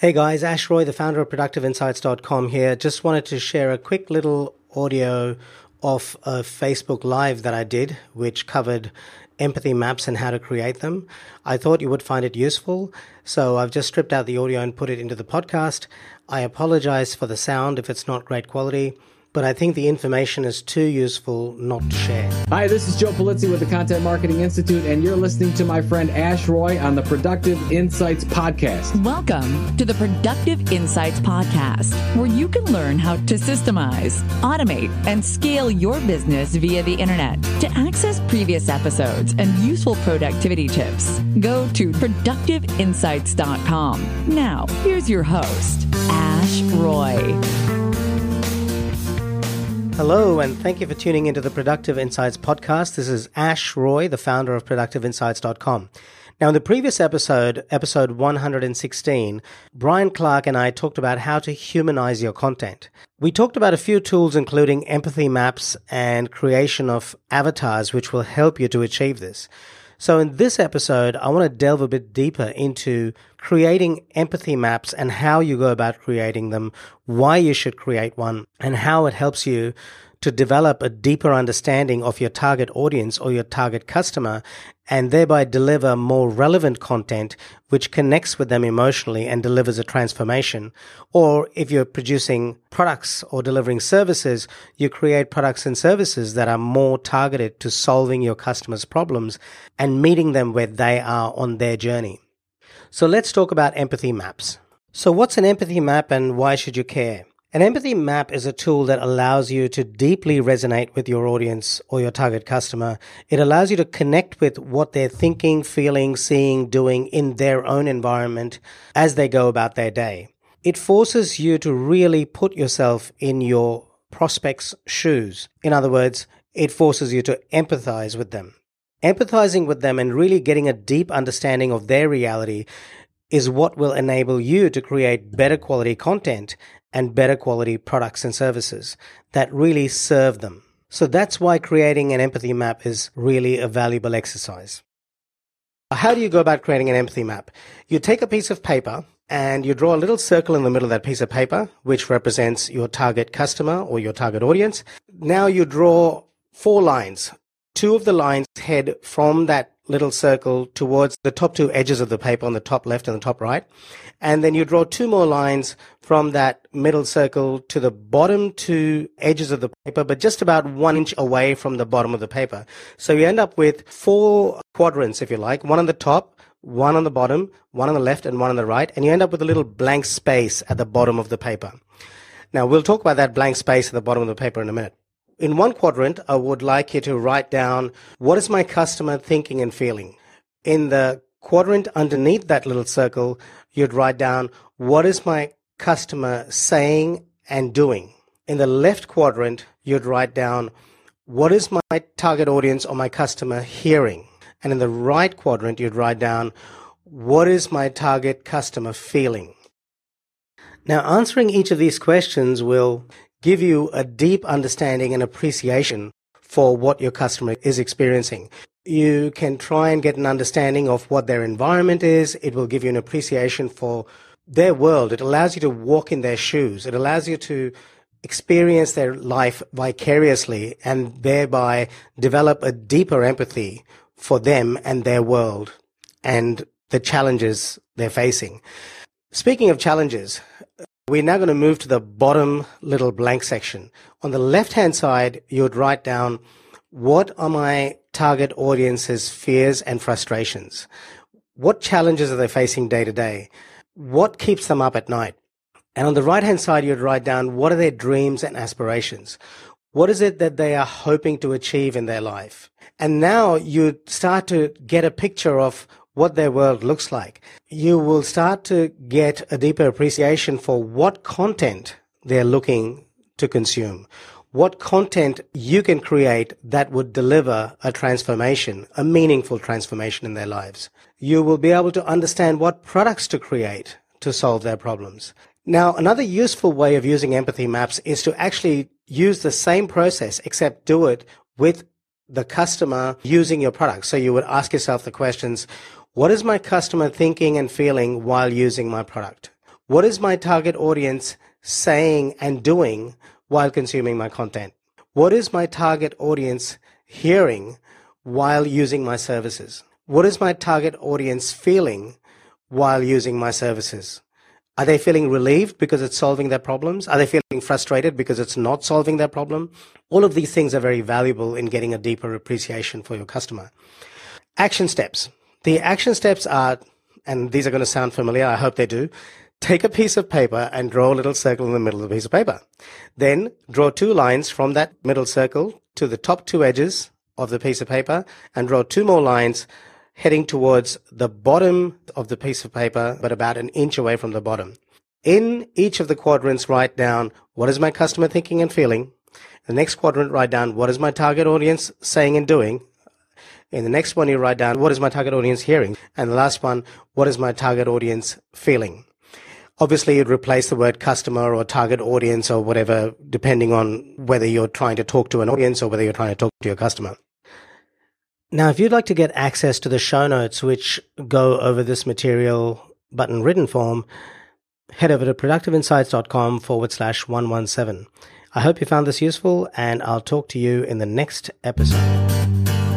Hey guys, Ash Roy, the founder of ProductiveInsights.com here. Just wanted to share a quick little audio of a Facebook Live that I did, which covered empathy maps and how to create them. I thought you would find it useful, so I've just stripped out the audio and put it into the podcast. I apologize for the sound if it's not great quality but I think the information is too useful not to share. Hi, this is Joe Pulizzi with the Content Marketing Institute, and you're listening to my friend Ash Roy on the Productive Insights Podcast. Welcome to the Productive Insights Podcast, where you can learn how to systemize, automate, and scale your business via the internet. To access previous episodes and useful productivity tips, go to productiveinsights.com. Now, here's your host, Ash Roy. Hello, and thank you for tuning into the Productive Insights podcast. This is Ash Roy, the founder of ProductiveInsights.com. Now, in the previous episode, episode 116, Brian Clark and I talked about how to humanize your content. We talked about a few tools, including empathy maps and creation of avatars, which will help you to achieve this. So, in this episode, I want to delve a bit deeper into creating empathy maps and how you go about creating them, why you should create one, and how it helps you to develop a deeper understanding of your target audience or your target customer and thereby deliver more relevant content which connects with them emotionally and delivers a transformation. Or if you're producing products or delivering services, you create products and services that are more targeted to solving your customers' problems and meeting them where they are on their journey. So let's talk about empathy maps. So what's an empathy map and why should you care? An empathy map is a tool that allows you to deeply resonate with your audience or your target customer. It allows you to connect with what they're thinking, feeling, seeing, doing in their own environment as they go about their day. It forces you to really put yourself in your prospect's shoes. In other words, it forces you to empathize with them. Empathizing with them and really getting a deep understanding of their reality is what will enable you to create better quality content and better quality products and services that really serve them. So that's why creating an empathy map is really a valuable exercise. How do you go about creating an empathy map? You take a piece of paper and you draw a little circle in the middle of that piece of paper, which represents your target customer or your target audience. Now you draw four lines. Two of the lines head from that little circle towards the top two edges of the paper on the top left and the top right. And then you draw two more lines from that middle circle to the bottom two edges of the paper, but just about one inch away from the bottom of the paper. So you end up with four quadrants, if you like, one on the top, one on the bottom, one on the left, and one on the right. And you end up with a little blank space at the bottom of the paper. Now we'll talk about that blank space at the bottom of the paper in a minute. In one quadrant, I would like you to write down what is my customer thinking and feeling. In the quadrant underneath that little circle, you'd write down what is my customer saying and doing. In the left quadrant, you'd write down what is my target audience or my customer hearing. And in the right quadrant, you'd write down what is my target customer feeling. Now, answering each of these questions will give you a deep understanding and appreciation for what your customer is experiencing. You can try and get an understanding of what their environment is. It will give you an appreciation for their world. It allows you to walk in their shoes. It allows you to experience their life vicariously and thereby develop a deeper empathy for them and their world and the challenges they're facing. Speaking of challenges, we're now going to move to the bottom little blank section. On the left hand side, you would write down what are my target audience's fears and frustrations? What challenges are they facing day to day? What keeps them up at night? And on the right hand side, you'd write down what are their dreams and aspirations? What is it that they are hoping to achieve in their life? And now you start to get a picture of what their world looks like, you will start to get a deeper appreciation for what content they're looking to consume. What content you can create that would deliver a transformation, a meaningful transformation in their lives. You will be able to understand what products to create to solve their problems. Now, another useful way of using empathy maps is to actually use the same process, except do it with the customer using your product. So you would ask yourself the questions, what is my customer thinking and feeling while using my product? What is my target audience saying and doing while consuming my content? What is my target audience hearing while using my services? What is my target audience feeling while using my services? Are they feeling relieved because it's solving their problems? Are they feeling frustrated because it's not solving their problem? All of these things are very valuable in getting a deeper appreciation for your customer. Action steps. The action steps are, and these are going to sound familiar, I hope they do. Take a piece of paper and draw a little circle in the middle of the piece of paper. Then draw two lines from that middle circle to the top two edges of the piece of paper and draw two more lines heading towards the bottom of the piece of paper, but about an inch away from the bottom. In each of the quadrants, write down what is my customer thinking and feeling. The next quadrant, write down what is my target audience saying and doing. In the next one, you write down what is my target audience hearing. And the last one, what is my target audience feeling. Obviously, you'd replace the word customer or target audience or whatever, depending on whether you're trying to talk to an audience or whether you're trying to talk to your customer. Now, if you'd like to get access to the show notes, which go over this material but in written form, head over to productiveinsights.com forward slash 117. I hope you found this useful, and I'll talk to you in the next episode.